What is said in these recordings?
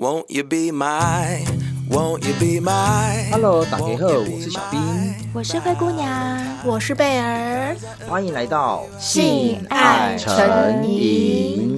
Won't you be my, won't you be my? Hello，大家好，我是小兵，我是灰姑娘，我是贝儿，欢迎来到性爱成瘾。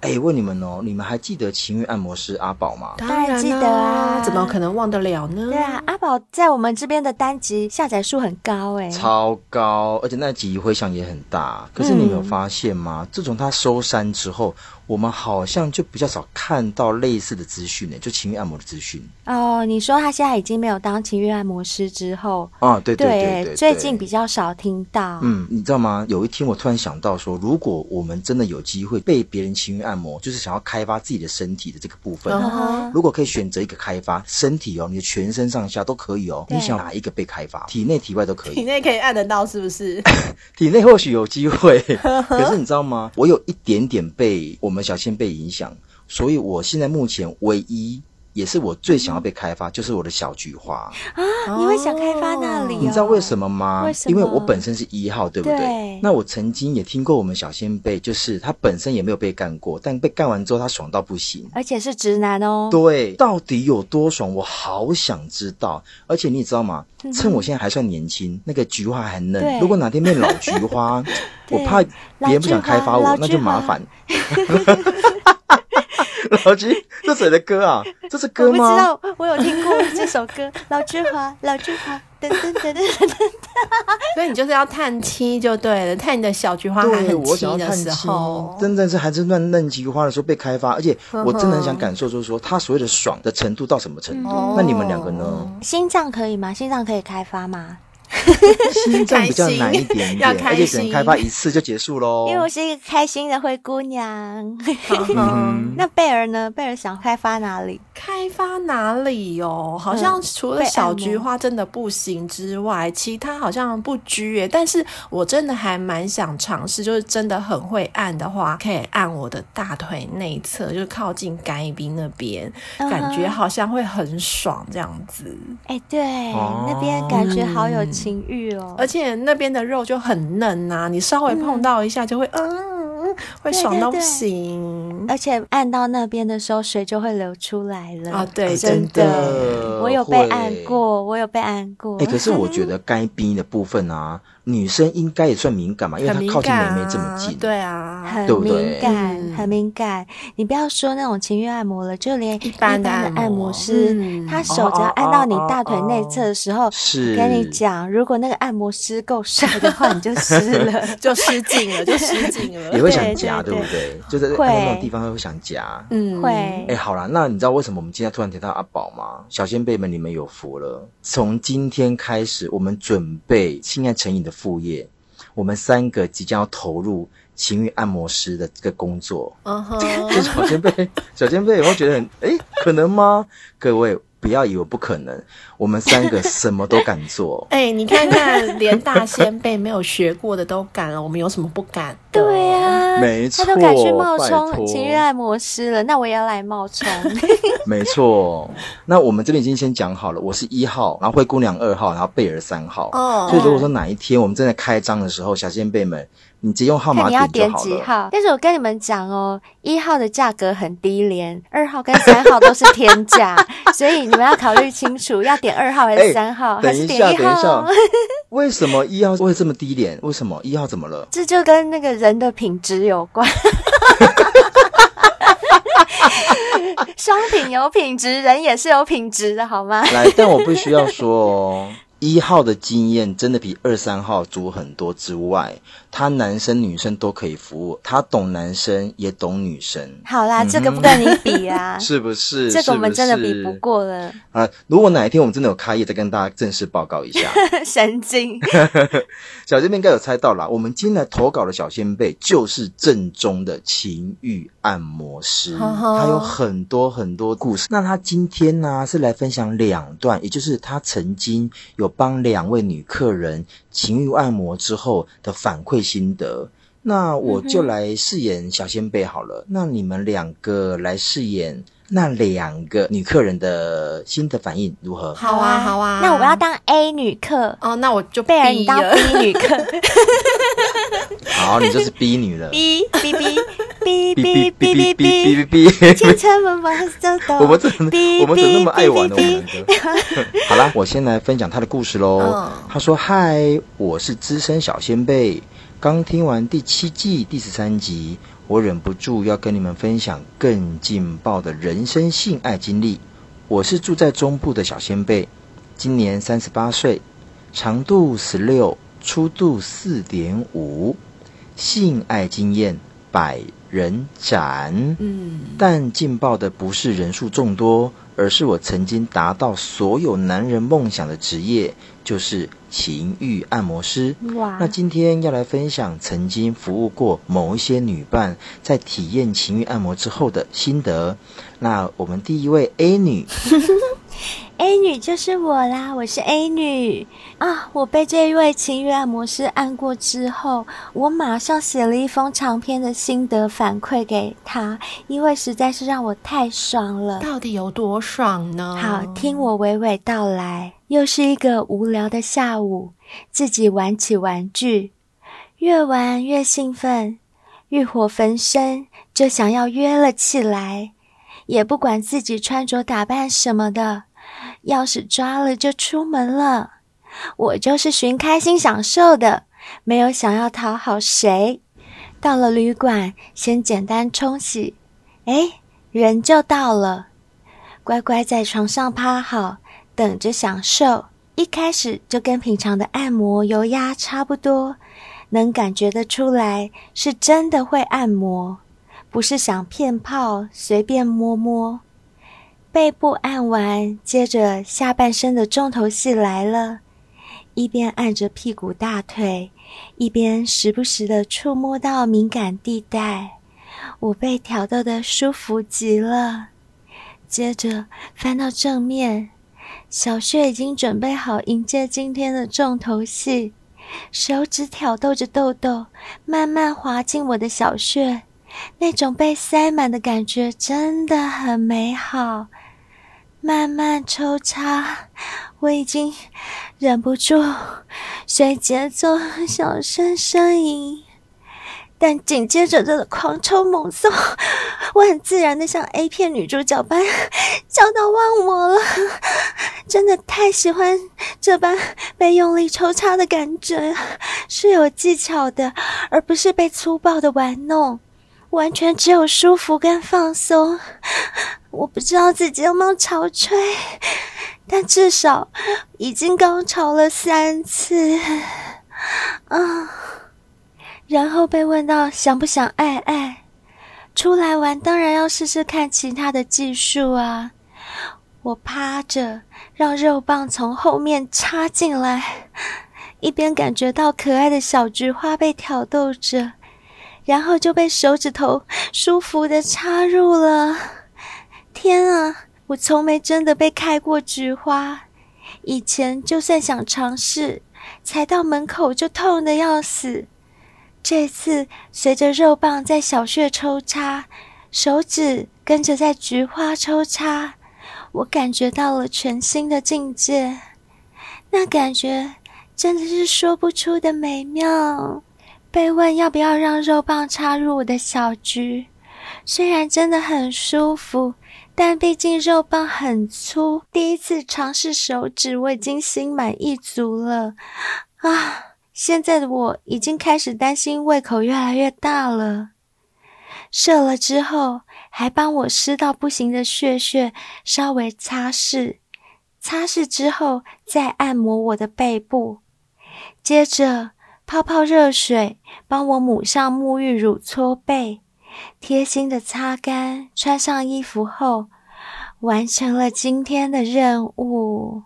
哎，问你们哦，你们还记得情欲按摩师阿宝吗？当然记得啊，怎么可能忘得了呢？对啊，阿宝在我们这边的单集下载数很高哎，超高，而且那集回响也很大。可是你有发现吗？嗯、自从他收山之后。我们好像就比较少看到类似的资讯呢，就情欲按摩的资讯。哦，你说他现在已经没有当情欲按摩师之后，啊，对对对，对，对，最近比较少听到。嗯，你知道吗？有一天我突然想到说，如果我们真的有机会被别人情欲按摩，就是想要开发自己的身体的这个部分，哦、如果可以选择一个开发身体哦，你的全身上下都可以哦，你想哪一个被开发？体内体外都可以，体内可以按得到是不是？体内或许有机会，可是你知道吗？我有一点点被我。我们小心被影响，所以我现在目前唯一也是我最想要被开发，就是我的小菊花啊！你会想开发那里？哦？你知道为什么吗？为什么？因为我本身是一号，对不对？对。那我曾经也听过我们小先辈，就是他本身也没有被干过，但被干完之后他爽到不行，而且是直男哦。对，到底有多爽？我好想知道。而且你也知道吗？趁我现在还算年轻，那个菊花还嫩。如果哪天变老菊花，我怕别人不想开发我，那就麻烦。老菊，这谁的歌啊？这是歌吗？我不知道，我有听过这首歌。老菊花，老菊花，噔噔噔噔噔噔。所以你就是要探妻就对了，探你的小菊花还很青的时候，真的是还是嫩嫩菊花的时候被开发，而且我真的很想感受，就是说他所谓的爽的程度到什么程度？嗯、那你们两个呢？心脏可以吗？心脏可以开发吗？心脏比较难一点点，而且只能开发一次就结束喽。因为我是一个开心的灰姑娘。那贝尔呢？贝尔想开发哪里？开发哪里哟、哦？好像除了小菊花真的不行之外，嗯、其他好像不拘耶。但是我真的还蛮想尝试，就是真的很会按的话，可以按我的大腿内侧，就是靠近干一冰那边，嗯、感觉好像会很爽这样子。哎、欸，对，哦、那边感觉好有情欲哦，而且那边的肉就很嫩呐、啊，你稍微碰到一下就会嗯。会爽到不行，对对对，而且按到那边的时候，水就会流出来了啊！对，真的，我有被按过，我有被按过。哎、欸，可是我觉得该逼的部分啊。女生应该也算敏感嘛，因为她靠近妹妹这么近，对啊，很敏感，很敏感。你不要说那种情欲按摩了，就连一般的按摩。师，他手只要按到你大腿内侧的时候，是跟你讲，如果那个按摩师够帅的话，你就湿了，就失禁了，就失禁了，也会想夹，对。不对？就在那种地方会想夹，嗯，会。哎，好啦，那你知道为什么我们今天突然提到阿宝吗？小仙贝们，你们有福了，从今天开始，我们准备性爱成瘾的。副业，我们三个即将要投入情欲按摩师的这个工作。嗯哼、uh，huh. 就小前辈，小前辈有没有觉得很哎，可能吗？各位不要以为不可能，我们三个什么都敢做。哎，你看看，连大仙贝没有学过的都敢了，我们有什么不敢？对呀，没错，他都敢去冒充情欲按摩师了，那我也要来冒充。没错，那我们这边已经先讲好了，我是一号，然后灰姑娘二号，然后贝儿三号。哦，所以如果说哪一天我们正在开张的时候，小仙贝们，你直接用号码点就好了。你要点几号？但是我跟你们讲哦，一号的价格很低廉，二号跟三号都是天价，所以你们要考虑清楚，要点二号还是三号，还是点一号？为什么一号会这么低廉？为什么一号怎么了？这就跟那个人的品质有关。商品有品质，人也是有品质的，好吗？来，但我必须要说哦。一号的经验真的比二三号足很多之外，他男生女生都可以服务，他懂男生也懂女生。好啦，这个不跟你比啊，是不是？这个我们真的比不过了啊！如果哪一天我们真的有开业，再跟大家正式报告一下。神经，小仙贝应该有猜到啦，我们今天来投稿的小仙贝就是正宗的情欲按摩师，他、哦、有很多很多故事。那他今天呢、啊、是来分享两段，也就是他曾经有。帮两位女客人情欲按摩之后的反馈心得，那我就来饰演小仙贝好了。嗯、那你们两个来饰演那两个女客人的心得反应如何？好啊，好啊。那我要当 A 女客哦，那我就被你当 B 女客。好，你就是 B 女了。B B B B B B B B B B。青春慢慢走走。我们怎么我们怎么那么爱玩呢？我们两个。好啦，我先来分享他的故事喽。他说：“嗨，我是资深小仙贝，刚听完第七季第十三集。”我忍不住要跟你们分享更劲爆的人生性爱经历。我是住在中部的小先辈，今年三十八岁，长度十六，粗度四点五，性爱经验百人斩。嗯，但劲爆的不是人数众多，而是我曾经达到所有男人梦想的职业，就是。情欲按摩师，哇！那今天要来分享曾经服务过某一些女伴在体验情欲按摩之后的心得。那我们第一位 A 女 ，A 女就是我啦，我是 A 女啊！我被这一位情欲按摩师按过之后，我马上写了一封长篇的心得反馈给他，因为实在是让我太爽了。到底有多爽呢？好，听我娓娓道来。又是一个无聊的下午，自己玩起玩具，越玩越兴奋，欲火焚身，就想要约了起来，也不管自己穿着打扮什么的，钥匙抓了就出门了。我就是寻开心享受的，没有想要讨好谁。到了旅馆，先简单冲洗，诶，人就到了，乖乖在床上趴好。等着享受，一开始就跟平常的按摩油压差不多，能感觉得出来是真的会按摩，不是想骗炮随便摸摸。背部按完，接着下半身的重头戏来了，一边按着屁股大腿，一边时不时的触摸到敏感地带，我被挑逗的舒服极了。接着翻到正面。小穴已经准备好迎接今天的重头戏，手指挑逗着豆豆，慢慢滑进我的小穴，那种被塞满的感觉真的很美好。慢慢抽插，我已经忍不住随节奏小声呻吟。但紧接着的狂抽猛送，我很自然的像 A 片女主角般叫到忘我了，真的太喜欢这般被用力抽插的感觉，是有技巧的，而不是被粗暴的玩弄，完全只有舒服跟放松。我不知道自己有没有潮吹，但至少已经高潮了三次，啊。然后被问到想不想爱爱，出来玩当然要试试看其他的技术啊！我趴着，让肉棒从后面插进来，一边感觉到可爱的小菊花被挑逗着，然后就被手指头舒服的插入了。天啊，我从没真的被开过菊花，以前就算想尝试，才到门口就痛得要死。这次随着肉棒在小穴抽插，手指跟着在菊花抽插，我感觉到了全新的境界，那感觉真的是说不出的美妙。被问要不要让肉棒插入我的小菊，虽然真的很舒服，但毕竟肉棒很粗，第一次尝试手指，我已经心满意足了啊！现在的我已经开始担心胃口越来越大了。射了之后，还帮我湿到不行的穴穴稍微擦拭，擦拭之后再按摩我的背部，接着泡泡热水帮我抹上沐浴乳搓背，贴心的擦干，穿上衣服后，完成了今天的任务。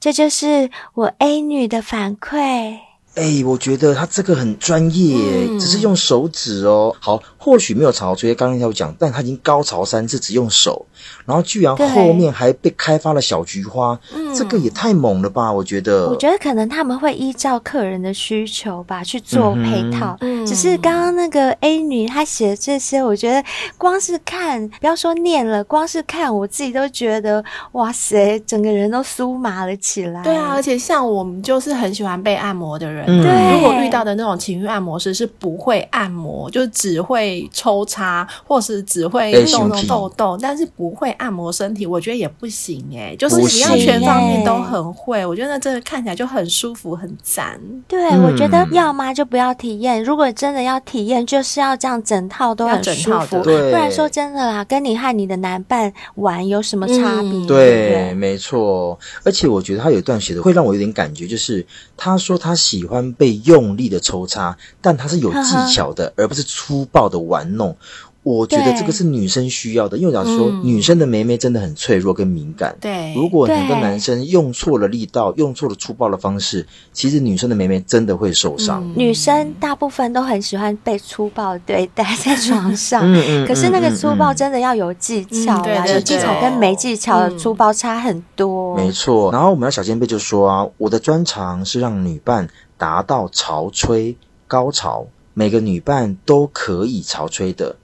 这就是我 A 女的反馈。哎、欸，我觉得他这个很专业，嗯，只是用手指哦。好，或许没有潮吹，刚刚要讲，但他已经高潮三次，只用手，然后居然后面还被开发了小菊花，这个也太猛了吧！我觉得，我觉得可能他们会依照客人的需求吧去做配套。嗯嗯，只是刚刚那个 A 女她写的这些，我觉得光是看，不要说念了，光是看我自己都觉得哇塞，整个人都酥麻了起来。对啊，而且像我们就是很喜欢被按摩的人，对、嗯，如果遇到的那种情欲按摩师是不会按摩，就只会抽插，或是只会动动痘痘，但是不会按摩身体，我觉得也不行哎、欸，就是你要全方面都很会，我觉得真的看起来就很舒服，很赞。对、嗯，我觉得要么就不要体验，如果真的要体验，就是要这样整套都很舒服，不然说真的啦，跟你和你的男伴玩有什么差别？嗯、对，对，没错。而且我觉得他有一段写的会让我有点感觉，就是他说他喜欢被用力的抽插，但他是有技巧的，而不是粗暴的玩弄。我觉得这个是女生需要的，因为老实说，女生的妹妹真的很脆弱跟敏感。对，如果你跟男生用错了力道，用错了粗暴的方式，其实女生的妹妹真的会受伤。嗯、女生大部分都很喜欢被粗暴对待在床上，嗯、可是那个粗暴真的要有技巧有技巧跟没技巧的粗暴差很多。没错。然后我们的小仙贝就说啊，我的专长是让女伴达到潮吹高潮，每个女伴都可以潮吹的。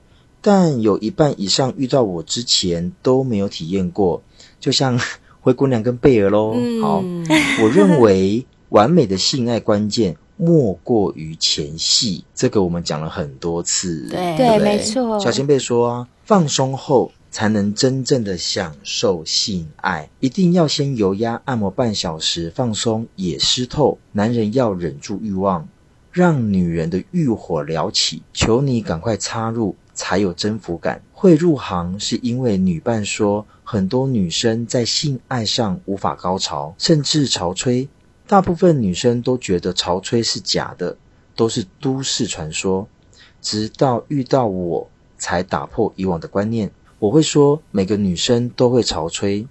但有一半以上遇到我之前都没有体验过，就像 灰姑娘跟贝儿喽。嗯、好，我认为完美的性爱关键莫过于前戏，这个我们讲了很多次，对对，对，没错。小仙贝说啊，放松后才能真正的享受性爱，一定要先油压按摩半小时，放松也湿透。男人要忍住欲望，让女人的欲火燎起，求你赶快插入。才有征服感。会入行是因为女伴说，很多女生在性爱上无法高潮，甚至潮吹。大部分女生都觉得潮吹是假的，都是都市传说。直到遇到我，才打破以往的观念。我会说，每个女生都会潮吹，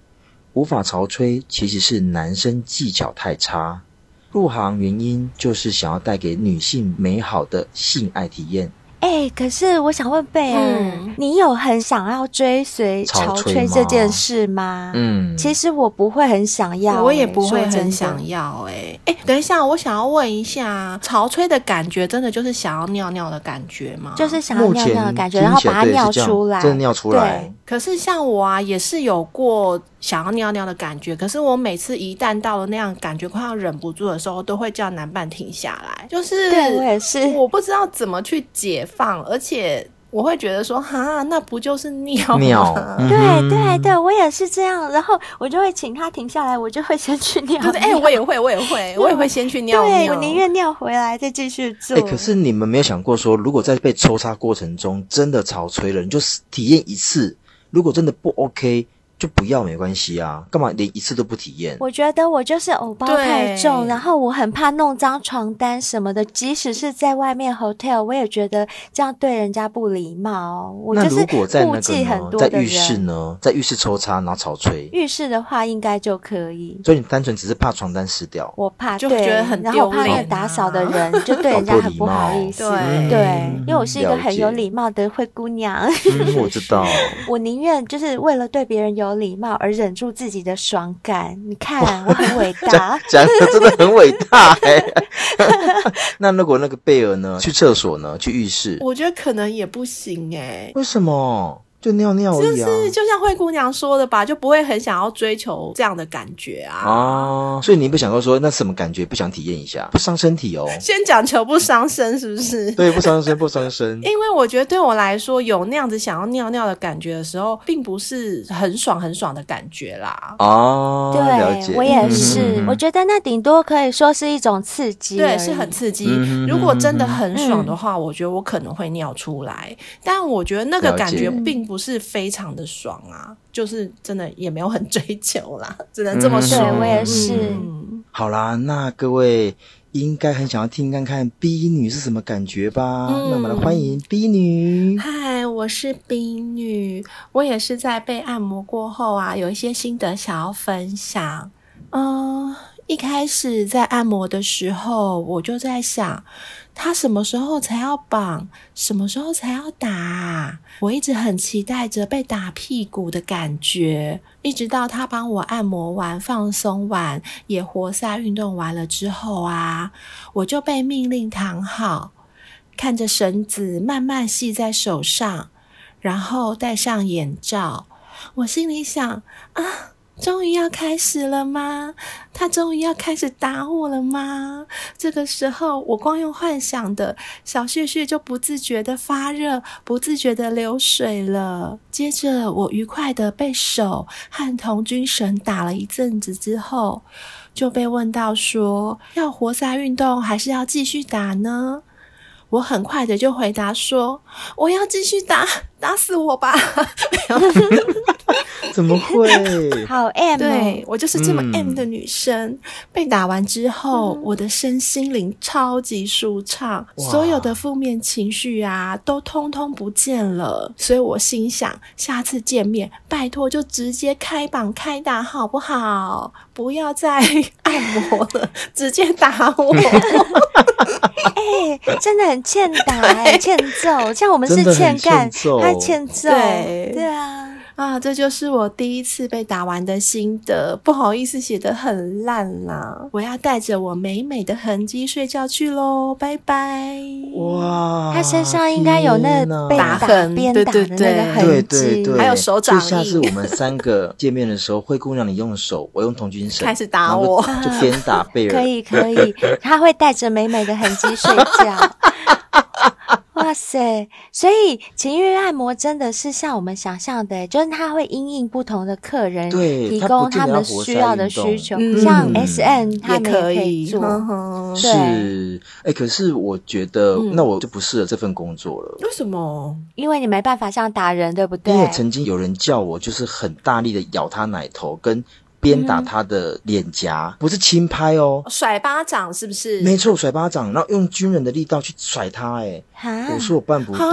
无法潮吹其实是男生技巧太差。入行原因就是想要带给女性美好的性爱体验。哎、欸，可是我想问贝儿，嗯，你有很想要追随潮吹这件事吗？嗯，其实我不会很想要，欸，我也不会很想要，欸。哎，哎，等一下，我想要问一下，潮吹的感觉真的就是想要尿尿的感觉吗？就是想要尿尿的感觉，然后把它尿出来，真的尿出来。对。可是像我啊，也是有过想要尿尿的感觉。可是我每次一旦到了那样感觉快要忍不住的时候，都会叫男伴停下来。就是，对，我也是，我不知道怎么去解放，而且。我会觉得说，哈，那不就是尿吗？尿，对对对，我也是这样。然后我就会请他停下来，我就会先去尿尿。哎、欸，我也会，我也会，我也会先去尿尿。对，我宁愿尿回来再继续做。哎、欸，可是你们没有想过说，如果在被抽插过程中真的草吹了，你就体验一次，如果真的不 OK。就不要没关系啊，干嘛连一次都不体验？我觉得我就是偶包太重，然后我很怕弄脏床单什么的。即使是在外面 hotel，我也觉得这样对人家不礼貌。我就是顾忌很多。在浴室呢？在浴室抽插，然后潮吹。浴室的话应该就可以。所以你单纯只是怕床单湿掉？我怕，就觉得很丢脸，然后怕那个打扫的人就对人家很不好意思。对、因为我是一个很有礼貌的灰姑娘。嗯、我知道。我宁愿就是为了对别人有礼貌而忍。住自己的爽感，你看我很伟大，讲的真的很伟大哎。那如果那个贝尔呢？去厕所呢？去浴室？我觉得可能也不行哎。为什么？就尿尿而已啊，就是就像灰姑娘说的吧，就不会很想要追求这样的感觉啊。哦，所以你不想要说那什么感觉？不想体验一下，不伤身体哦。先讲求不伤身，是不是？对，不伤身，不伤身。因为我觉得对我来说，有那样子想要尿尿的感觉的时候，并不是很爽很爽的感觉啦。哦，对，了解。我也是。嗯、我觉得那顶多可以说是一种刺激，对，是很刺激。嗯、如果真的很爽的话、嗯，我觉得我可能会尿出来。但我觉得那个感觉并不是非常的爽啊，就是真的也没有很追求啦，只能这么说。对，我也是。嗯、好啦，那各位应该很想要听看看 B 女是什么感觉吧？嗯、那我们来欢迎 B 女。嗨，我是 B 女，我也是在被按摩过后啊，有一些心得想要分享。嗯，一开始在按摩的时候，我就在想。他什么时候才要绑？什么时候才要打？我一直很期待着被打屁股的感觉，一直到他帮我按摩完、放松完、也活塞运动完了之后啊，我就被命令躺好。看着绳子慢慢系在手上，然后戴上眼罩。我心里想啊。终于要开始了吗？他终于要开始打我了吗？这个时候，我光用幻想的小穴穴就不自觉的发热，不自觉的流水了。接着，我愉快的被手和童军绳打了一阵子之后，就被问到说：要活塞运动还是要继续打呢？我很快的就回答说：我要继续打，打死我吧！怎么会？好 M，对，我就是这么 M 的女生。嗯、被打完之后，嗯、我的身心灵超级舒畅，所有的负面情绪啊，都通通不见了。所以我心想，下次见面，拜托就直接开绑开打好不好？不要再 按摩了，直接打我。哎、欸，真的很欠打、欸，欠揍。像我们是欠干，他欠揍。对，对啊。啊，这就是我第一次被打完的心得，不好意思，写的很烂啦。我要带着我美美的痕迹睡觉去喽，拜拜。哇，他身上应该有那被打痕，鞭打的那个痕迹，对对对，还有手掌印。就下次我们三个见面的时候，灰姑娘你用手，我用童军绳开始打我，就鞭打贝尔。可以可以，他会带着美美的痕迹睡觉。哇塞！所以情欲按摩真的是像我们想象的，就是他会因应不同的客人，对，提供他们需要的需求。像 S N 他们也可以做，是。哎，可是我觉得那我就不适合这份工作了。为什么？因为你没办法像打人，对不对？因为曾经有人叫我，就是很大力的咬他奶头跟。鞭打他的脸颊，不是轻拍哦，甩巴掌是不是？没错，甩巴掌，然后用军人的力道去甩他，哎，我说我办不到，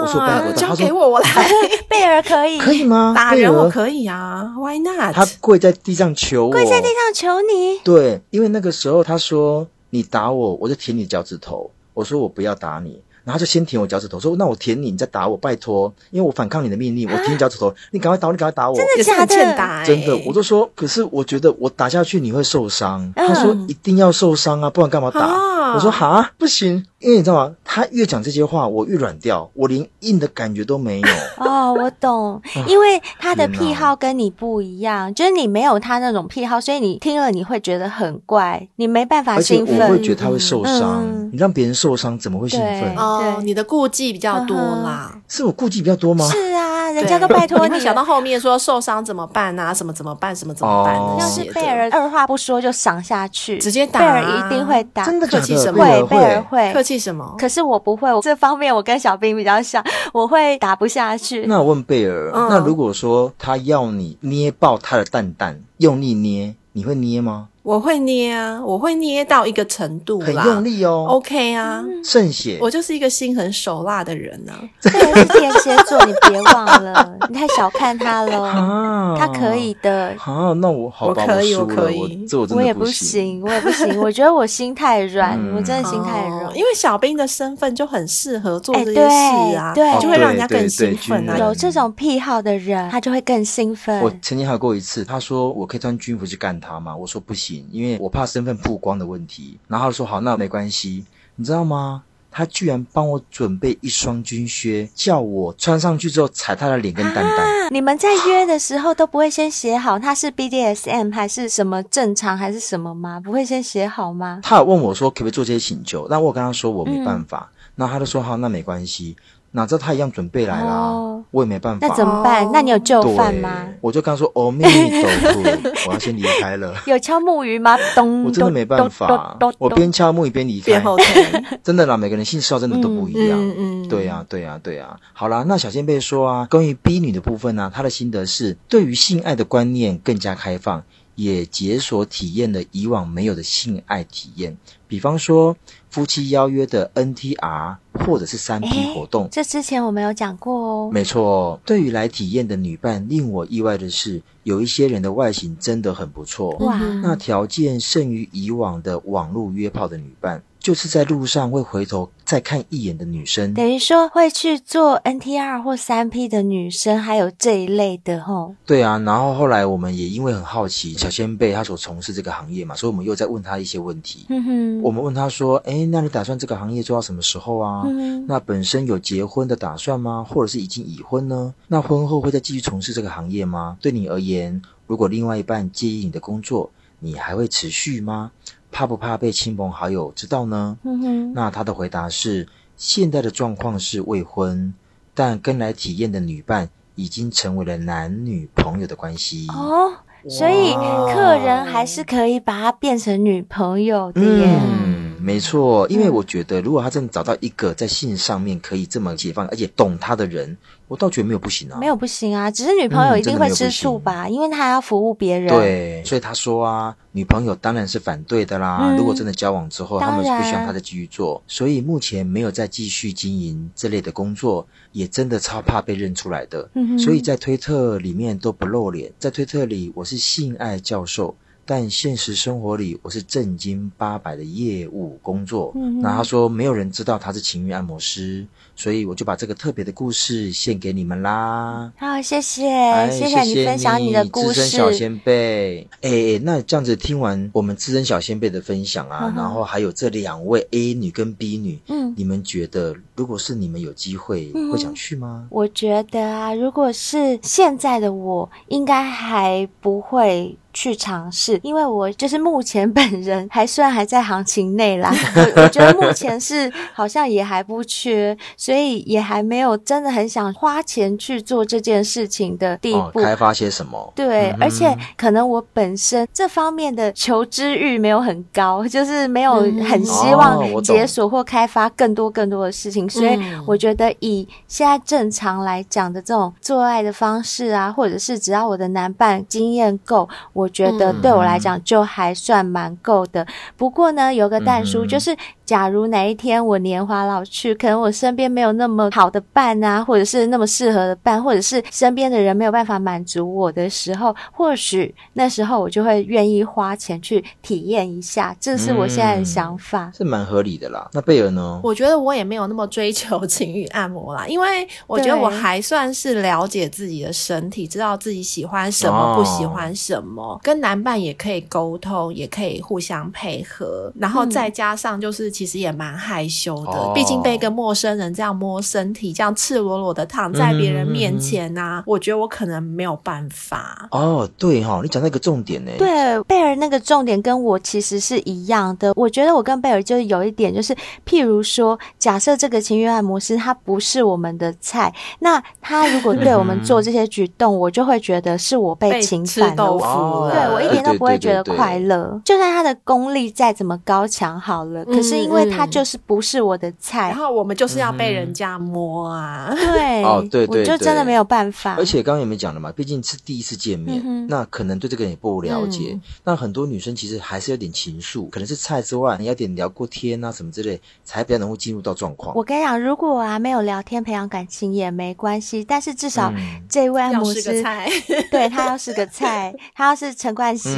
我说我办不到，交给我，我来。贝尔可以，可以吗？打人我可以啊，Why not？他跪在地上求我，跪在地上求你。对，因为那个时候他说你打我，我就舔你脚趾头。我说我不要打你。然后就先舔我脚趾头，说：“那我舔你，你再打我，拜托，因为我反抗你的命令，我舔你脚趾头，你赶快打我，你赶快打我。”真的假的？真的，我就说，可是我觉得我打下去你会受伤。他说：“一定要受伤啊，不然干嘛打？”我说：“哈，不行。”因为你知道吗？他越讲这些话，我越软掉，我连硬的感觉都没有。哦，我懂，因为他的癖好跟你不一样，啊、就是你没有他那种癖好，所以你听了你会觉得很怪，你没办法兴奋。我会觉得他会受伤，嗯、你让别人受伤怎么会兴奋？哦，你的顾忌比较多啦。嗯、是我顾忌比较多吗？是啊，人家都拜托你，想到后面说受伤怎么办啊？什么怎么办？什么怎么办？哦、要是贝尔二话不说就赏下去，直接打，贝尔一定会打。真的？客气什么？会，贝尔会客气。什么？可是我不会，我 这方面我跟小兵比较像，我会打不下去。那我问贝尔，嗯、那如果说他要你捏爆他的蛋蛋，用力捏，你会捏吗？我会捏啊，我会捏到一个程度啦，很用力哦。OK 啊，渗血。我就是一个心狠手辣的人啊。这个是天蝎座，你别忘了，你太小看他了。他可以的。啊，那我好吧，我可以，我可以。这我真的不行。我也不行，我也不行。我觉得我心太软，我真的心太软。因为小兵的身份就很适合做这些事啊，对，就会让人家更兴奋啊。有这种癖好的人，他就会更兴奋。我曾经还有过一次，他说我可以穿军服去干他吗？我说不行，因为我怕。身份曝光的问题，然后他说好，那没关系，你知道吗？他居然帮我准备一双军靴，叫我穿上去之后踩他的脸跟蛋蛋。啊、你们在约的时候都不会先写好他是 BDSM 还是什么正常还是什么吗？不会先写好吗？他有问我说可不可以做这些请求，那我跟他说我没办法，那、嗯、他就说好，那没关系。哪知道他一样准备来啦，哦、我也没办法。那怎么办？那你有就范吗？我就跟他说：“哦，秘密都不，我要先离开了。”有敲木鱼吗？咚！我真的没办法，我边敲木鱼边离开。后 真的啦，每个人性骚真的都不一样。嗯嗯。对呀、啊，对呀、啊，对呀、啊。好啦，那小仙贝说啊，关于 B 女的部分呢、啊，她的心得是对于性爱的观念更加开放，也解锁体验了以往没有的性爱体验，比方说。夫妻邀约的 NTR 或者是三 P 活动，这之前我没有讲过哦。没错，对于来体验的女伴，令我意外的是，有一些人的外形真的很不错。哇，那条件胜于以往的网络约炮的女伴，就是在路上会回头再看一眼的女生。等于说会去做 NTR 或三 P 的女生，还有这一类的吼。对啊，然后后来我们也因为很好奇小仙贝他所从事这个行业嘛，所以我们又在问他一些问题。嗯哼，我们问他说：“哎，那你打算这个行业做到什么时候啊？嗯，那本身有结婚的打算吗？或者是已经已婚呢？那婚后会再继续从事这个行业吗？对你而言，如果另外一半介意你的工作，你还会持续吗？怕不怕被亲朋好友知道呢？”嗯哼，那他的回答是：现在的状况是未婚，但跟来体验的女伴已经成为了男女朋友的关系。哦。所以客人还是可以把它变成女朋友的耶。嗯，没错，因为我觉得，如果他真的找到一个在性上面可以这么解放，而且懂他的人。我倒觉得没有不行啊，没有不行啊，只是女朋友一定会吃醋吧，嗯、因为他要服务别人。对，所以他说啊，女朋友当然是反对的啦。嗯、如果真的交往之后，他们是不希望他再继续做，所以目前没有再继续经营这类的工作，也真的超怕被认出来的。所以在推特里面都不露脸，在推特里我是性爱教授。但现实生活里，我是正经八百的业务工作。那他说没有人知道他是情欲按摩师，所以我就把这个特别的故事献给你们啦。好，谢谢，哎、谢谢你分享你的故事，资深小仙贝。哎，那这样子听完我们资深小仙贝的分享啊，嗯、然后还有这两位 A 女跟 B 女，嗯，你们觉得如果是你们有机会，嗯、会想去吗？我觉得啊，如果是现在的我，应该还不会。去尝试，因为我就是目前本人还算还在行情内啦。我我觉得目前是好像也还不缺，所以也还没有真的很想花钱去做这件事情的地步。哦、开发些什么？对，嗯、而且可能我本身这方面的求知欲没有很高，就是没有很希望解锁或开发更多更多的事情。哦、所以我觉得以现在正常来讲的这种做爱的方式啊，或者是只要我的男伴经验够，我。我觉得对我来讲就还算蛮够的。不过呢，有个蛋叔就是。假如哪一天我年华老去，可能我身边没有那么好的伴啊，或者是那么适合的伴，或者是身边的人没有办法满足我的时候，或许那时候我就会愿意花钱去体验一下。这是我现在的想法，嗯、是蛮合理的啦。那贝尔呢？我觉得我也没有那么追求情欲按摩啦，因为我觉得我还算是了解自己的身体，知道自己喜欢什么，不喜欢什么，哦、跟男伴也可以沟通，也可以互相配合，然后再加上就是。其实也蛮害羞的，毕竟被一个陌生人这样摸身体，这样赤裸裸的躺在别人面前呐、啊，我觉得我可能没有办法。哦，对哈、哦，你讲那个重点呢？对，贝尔那个重点跟我其实是一样的。我觉得我跟贝尔就是有一点，就是譬如说，假设这个情欲按摩师他不是我们的菜，那他如果对我们做这些举动，我就会觉得是我被侵犯了。哦、对，我一点都不会觉得快乐。对对对对，就算他的功力再怎么高强好了，可是。因为他就是不是我的菜，然后我们就是要被人家摸啊，对，哦，对对，我就真的没有办法。而且刚刚也没讲了嘛，毕竟是第一次见面，那可能对这个人也不了解。那很多女生其实还是有点情愫，可能是菜之外，你要点聊过天啊什么之类，才比较能够进入到状况。我跟你讲，如果啊没有聊天培养感情也没关系，但是至少这位按摩师，对他要是个菜，他要是陈冠希、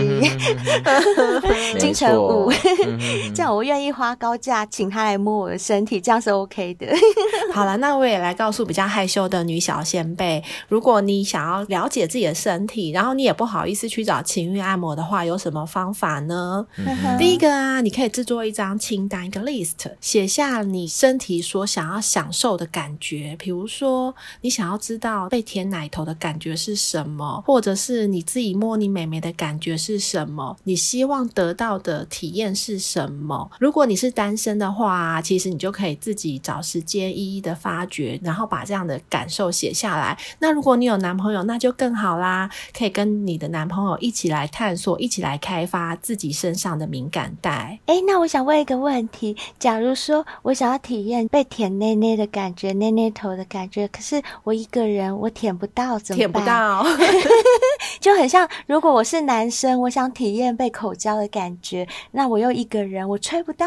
金城武，这样我愿意花高价请他来摸我的身体，这样是 OK 的。好了，那我也来告诉比较害羞的女小先辈，如果你想要了解自己的身体，然后你也不好意思去找情欲按摩的话，有什么方法呢？嗯、第一个啊，你可以制作一张清单，一个 list，写下你身体所想要享受的感觉。比如说，你想要知道被舔奶头的感觉是什么，或者是你自己摸你美眉的感觉是什么，你希望得到的体验是什么？如果你是单身的话，其实你就可以自己找时间一一的发掘，然后把这样的感受写下来。那如果你有男朋友，那就更好啦，可以跟你的男朋友一起来探索，一起来开发自己身上的敏感带。诶，那我想问一个问题：假如说我想要体验被舔内内的感觉，内内头的感觉，可是我一个人我舔不到，怎么办？舔不到，就很像如果我是男生，我想体验被口交的感觉，那我又一个人，我吹不到。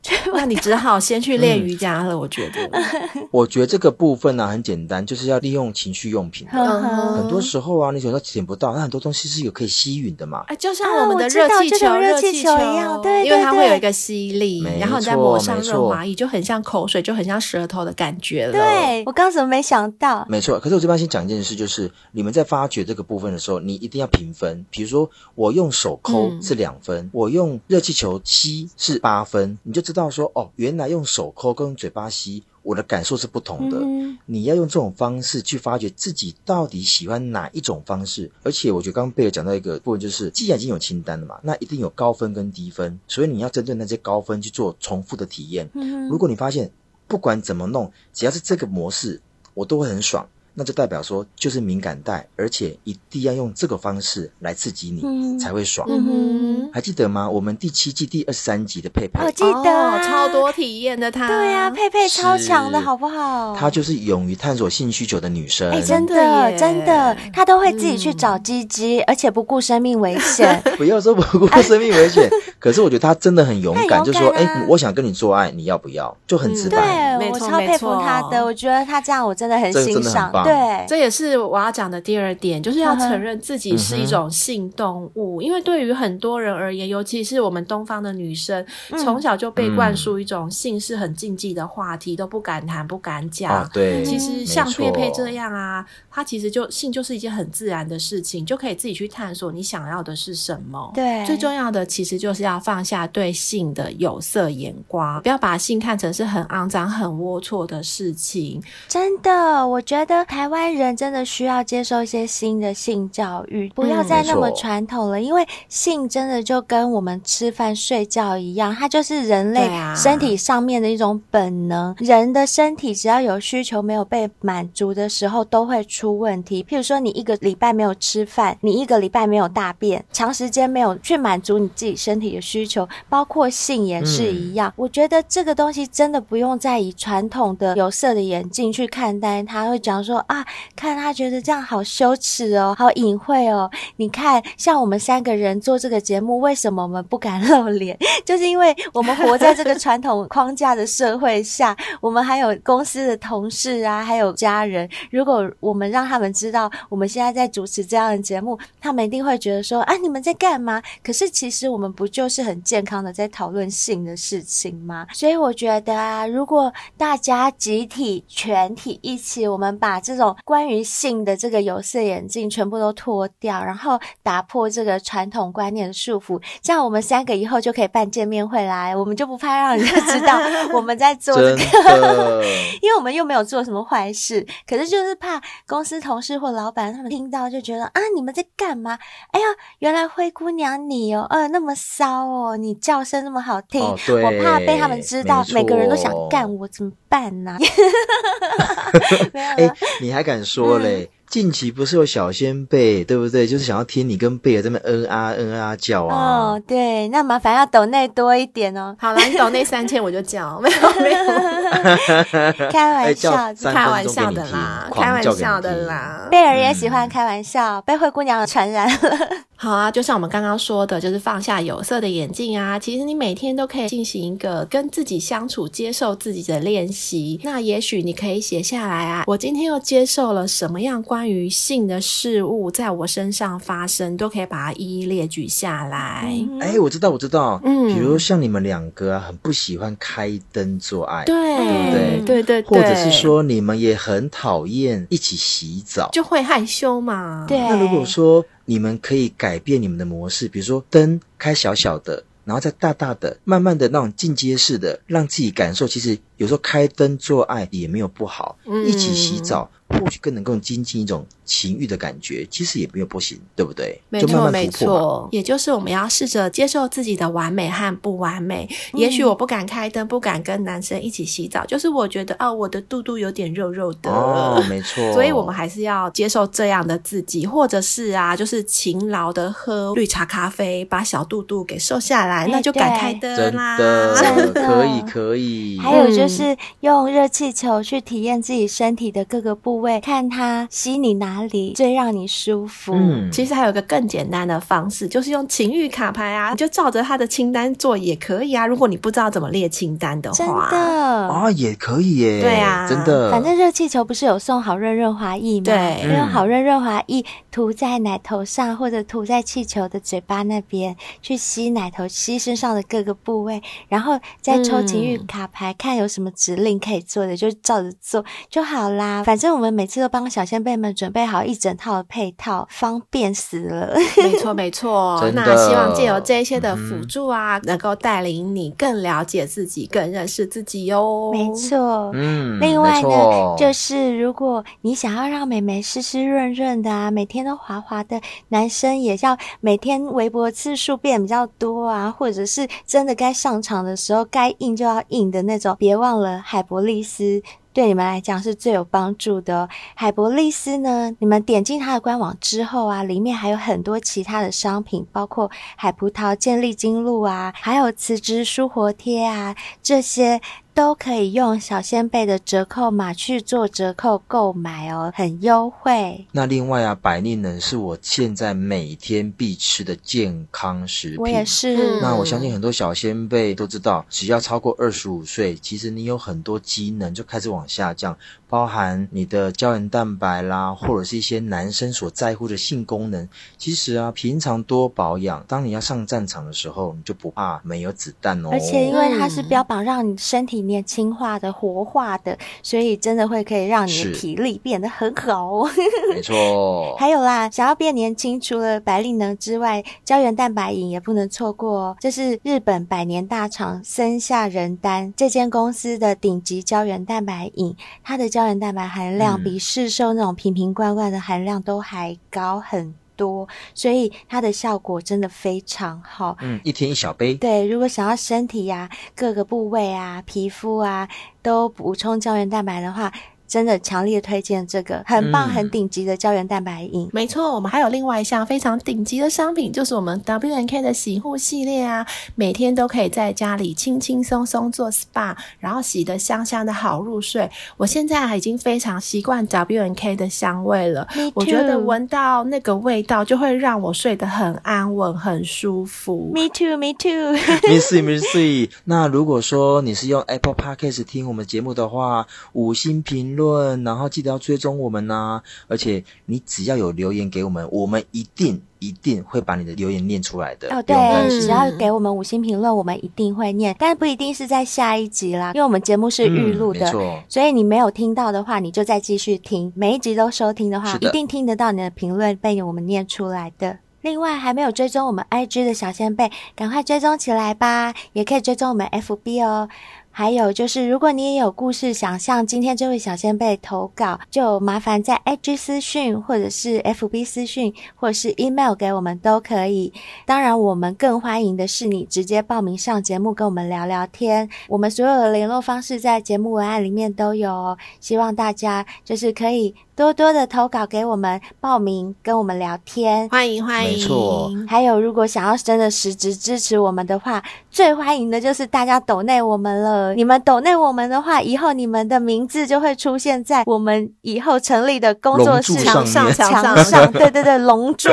那你只好先去练瑜伽了。嗯、我觉得，我觉得这个部分呢、啊、很简单，就是要利用情绪用品。很多时候啊，你觉得捡不到，那很多东西是有可以吸吮的嘛。哎，就像我们的热气球、热气球一样，对，因为它会有一个吸力，然后你再抹上润滑液，就很像口水，就很像舌头的感觉了。对，我刚怎么没想到？没错，可是我这边先讲一件事，就是你们在发掘这个部分的时候，你一定要评分。比如说，我用手抠是两分，嗯、我用热气球吸是八分，你就知道说，哦，原来用手抠跟嘴巴吸，我的感受是不同的。嗯、你要用这种方式去发掘自己到底喜欢哪一种方式。而且，我觉得刚刚贝尔讲到一个部分，就是既然已经有清单了嘛，那一定有高分跟低分，所以你要针对那些高分去做重复的体验。嗯、如果你发现不管怎么弄，只要是这个模式，我都会很爽。那就代表说，就是敏感带，而且一定要用这个方式来刺激你，嗯、才会爽。嗯，还记得吗？我们第七季第二十三集的佩佩，我记得、啊哦、超多体验的她。对呀、啊，佩佩超强的，好不好？她就是勇于探索性需求的女生。哎，真的真的，她都会自己去找鸡鸡，嗯、而且不顾生命危险。不要说不顾生命危险，可是我觉得她真的很勇敢，就说：“哎，我想跟你做爱，你要不要？”就很直白。对，我超佩服她的，我觉得她这样我真的很欣赏。对，这也是我要讲的第二点，就是要承认自己是一种性动物。嗯、因为对于很多人而言，尤其是我们东方的女生，嗯、从小就被灌输一种性是很禁忌的话题，嗯、都不敢谈、不敢讲。啊、对，其实像佩佩这样啊，她其实就性就是一件很自然的事情，就可以自己去探索你想要的是什么。对，最重要的其实就是要放下对性的有色眼光，不要把性看成是很肮脏、很龌龊的事情。真的，我觉得台湾人真。的需要接受一些新的性教育，不要再那么传统了。嗯、因为性真的就跟我们吃饭睡觉一样，它就是人类身体上面的一种本能。啊、人的身体只要有需求没有被满足的时候，都会出问题。譬如说，你一个礼拜没有吃饭，你一个礼拜没有大便，长时间没有去满足你自己身体的需求，包括性也是一样。嗯、我觉得这个东西真的不用再以传统的有色的眼镜去看待它，会讲说啊，看。他觉得这样好羞耻哦，好隐晦哦。你看，像我们三个人做这个节目，为什么我们不敢露脸？就是因为我们活在这个传统框架的社会下，我们还有公司的同事啊，还有家人。如果我们让他们知道我们现在在主持这样的节目，他们一定会觉得说：啊，你们在干嘛？可是其实我们不就是很健康的在讨论性的事情吗？所以我觉得啊，如果大家集体、全体一起，我们把这种关于性的这个有色眼镜全部都脱掉，然后打破这个传统观念的束缚，这样我们三个以后就可以办见面会来，我们就不怕让人家知道我们在做这个，因为我们又没有做什么坏事，可是就是怕公司同事或老板他们听到就觉得啊，你们在干嘛？哎呀，原来灰姑娘你哦，呃，那么骚哦，你叫声那么好听，哦、我怕被他们知道，每个人都想干我，怎么办呢？没有了，哎，你还敢说？嘞，近期不是有小仙贝，对不对？就是想要听你跟贝尔在那边嗯啊嗯啊叫啊。哦，对，那麻烦要抖内多一点哦。好了，你抖内三千我就叫，没有没有，开玩笑，开玩笑的啦，开玩笑的啦。贝尔也喜欢开玩笑，被灰姑娘传染了。好啊，就像我们刚刚说的，就是放下有色的眼镜啊。其实你每天都可以进行一个跟自己相处、接受自己的练习。那也许你可以写下来啊，我今天又接受了什么样关于性的事物在我身上发生，都可以把它一一列举下来。哎、嗯，我知道，我知道。嗯，比如像你们两个啊，很不喜欢开灯做爱，对，对不对？对对对。或者是说你们也很讨厌一起洗澡，就会害羞嘛。对。那如果说。你们可以改变你们的模式，比如说灯开小小的，然后再大大的，慢慢的那种进阶式的，让自己感受。其实有时候开灯做爱也没有不好，嗯、一起洗澡。或许更能够精进一种情欲的感觉，其实也没有不行，对不对？没错，没错。也就是我们要试着接受自己的完美和不完美。嗯、也许我不敢开灯，不敢跟男生一起洗澡，就是我觉得哦，我的肚肚有点肉肉的。哦，没错。所以我们还是要接受这样的自己，或者是啊，就是勤劳的喝绿茶咖啡，把小肚肚给瘦下来，欸、那就敢开灯啦。真的，可以，可以。还有就就是用热气球去体验自己身体的各个部位，看他吸你哪里最让你舒服。嗯，其实还有一个更简单的方式，就是用情欲卡牌啊，你就照着他的清单做也可以啊。如果你不知道怎么列清单的话，真的啊，也可以耶。对啊，真的。反正热气球不是有送好润润滑液吗？对，用好润润滑液涂在奶头上，或者涂在气球的嘴巴那边，去吸奶头、吸身上的各个部位，然后再抽情欲卡牌，嗯、看有什么指令可以做的，就照着做就好啦。反正我们每次都帮小仙贝们准备好一整套的配套，方便死了。没错，没错。那希望借由这一些的辅助啊，嗯、能够带领你更了解自己，更认识自己哟。没错。嗯。另外呢，就是如果你想要让美眉湿湿润润的啊，每天都滑滑的，男生也要每天围脖次数变比较多啊，或者是真的该上场的时候该硬就要硬的那种，别忘了海博利斯对你们来讲是最有帮助的。海博丽斯呢，你们点进它的官网之后啊，里面还有很多其他的商品，包括海葡萄健力精露啊，还有磁脂舒活贴啊，这些。都可以用小仙贝的折扣码去做折扣购买哦，很优惠。那另外啊，百利能是我现在每天必吃的健康食品。我也是。那我相信很多小仙贝都知道，只要超过二十五岁，其实你有很多机能就开始往下降。包含你的胶原蛋白啦，或者是一些男生所在乎的性功能。其实啊，平常多保养，当你要上战场的时候，你就不怕没有子弹哦。而且因为它是标榜让你身体年轻化的、活化的，所以真的会可以让你的体力变得很好哦。没错。还有啦，想要变年轻，除了百利能之外，胶原蛋白饮也不能错过哦。这是日本百年大厂森下仁丹这间公司的顶级胶原蛋白饮，它的胶胶原蛋白含量比市售那种瓶瓶罐罐的含量都还高很多，所以它的效果真的非常好。嗯，一天一小杯。对，如果想要身体呀、啊、各个部位啊、皮肤啊都补充胶原蛋白的话。真的强烈推荐这个很棒、很顶级的胶原蛋白饮。嗯、没错，我们还有另外一项非常顶级的商品，就是我们 W N K 的洗护系列啊，每天都可以在家里轻轻松松做 SPA，然后洗得香香的好入睡。我现在已经非常习惯 W N K 的香味了，我觉得闻到那个味道就会让我睡得很安稳、很舒服。Me too, me too. Miss Miss，那如果说你是用 Apple Podcast 听我们节目的话，五星评论。然后记得要追踪我们呐、啊，而且你只要有留言给我们，我们一定一定会把你的留言念出来的。哦，对，只要给我们五星评论，我们一定会念，但不一定是在下一集啦，因为我们节目是预录的，嗯、所以你没有听到的话，你就再继续听，每一集都收听的话，的一定听得到你的评论被我们念出来的。另外，还没有追踪我们 IG 的小仙贝，赶快追踪起来吧，也可以追踪我们 FB 哦。还有就是，如果你也有故事想向今天这位小仙贝投稿，就麻烦在 IG 私讯，或者是 FB 私讯，或者是 email 给我们都可以。当然，我们更欢迎的是你直接报名上节目跟我们聊聊天。我们所有的联络方式在节目文案里面都有哦。希望大家就是可以。多多的投稿给我们报名，跟我们聊天，欢迎欢迎。没错，还有如果想要真的实质支持我们的话，最欢迎的就是大家抖内我们了。你们抖内我们的话，以后你们的名字就会出现在我们以后成立的工作室墙上，墙上，对对对，龙柱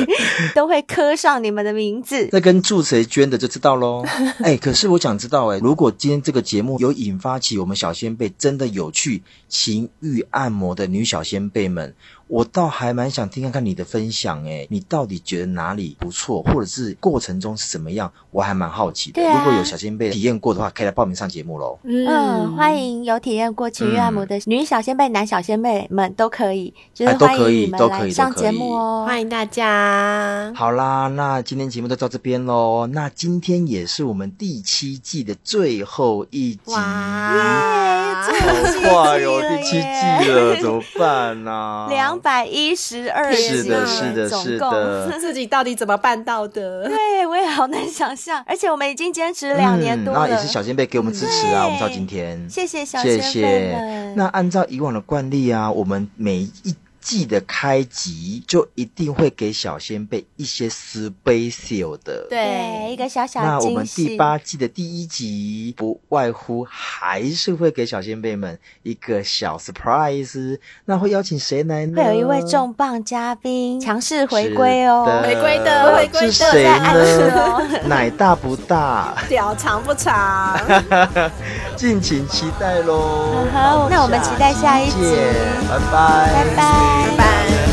都会刻上你们的名字。那跟助谁捐的就知道喽。哎，可是我想知道，哎，如果今天这个节目有引发起我们小仙辈真的有趣情欲按摩的女小。小仙贝们，我倒还蛮想听看看你的分享诶，你到底觉得哪里不错，或者是过程中是怎么样？我还蛮好奇的。啊、如果有小仙贝体验过的话，可以来报名上节目喽。嗯，欢迎有体验过情欲按摩的女小仙贝、男小仙贝们都可以，就是欢迎你们来上节目哦，欢迎大家。好啦，那今天节目就到这边喽。那今天也是我们第七季的最后一集。哇，最后一季了耶！第七季了，怎么办呢、啊？两百一十二集，是的，是的，是的，自己到底怎么办到的？对，我也好难想象。而且我们已经坚持两年多了，那、嗯、也是小仙贝给我们支持啊，我们到今天，谢谢小仙贝们。谢谢。那按照以往的惯例啊，我们每一季的开集就一定会给小仙贝一些 special 的，对，一个小小惊喜。那我们第八季的第一集，不外乎还是会给小仙贝们一个小 surprise。那会邀请谁来呢？会有一位重磅嘉宾强势回归哦，回归的，回归的，是谁呢？奶大不大？屌长不长？敬请期待喽！好，那我们期待下一集，拜拜，拜拜，拜拜。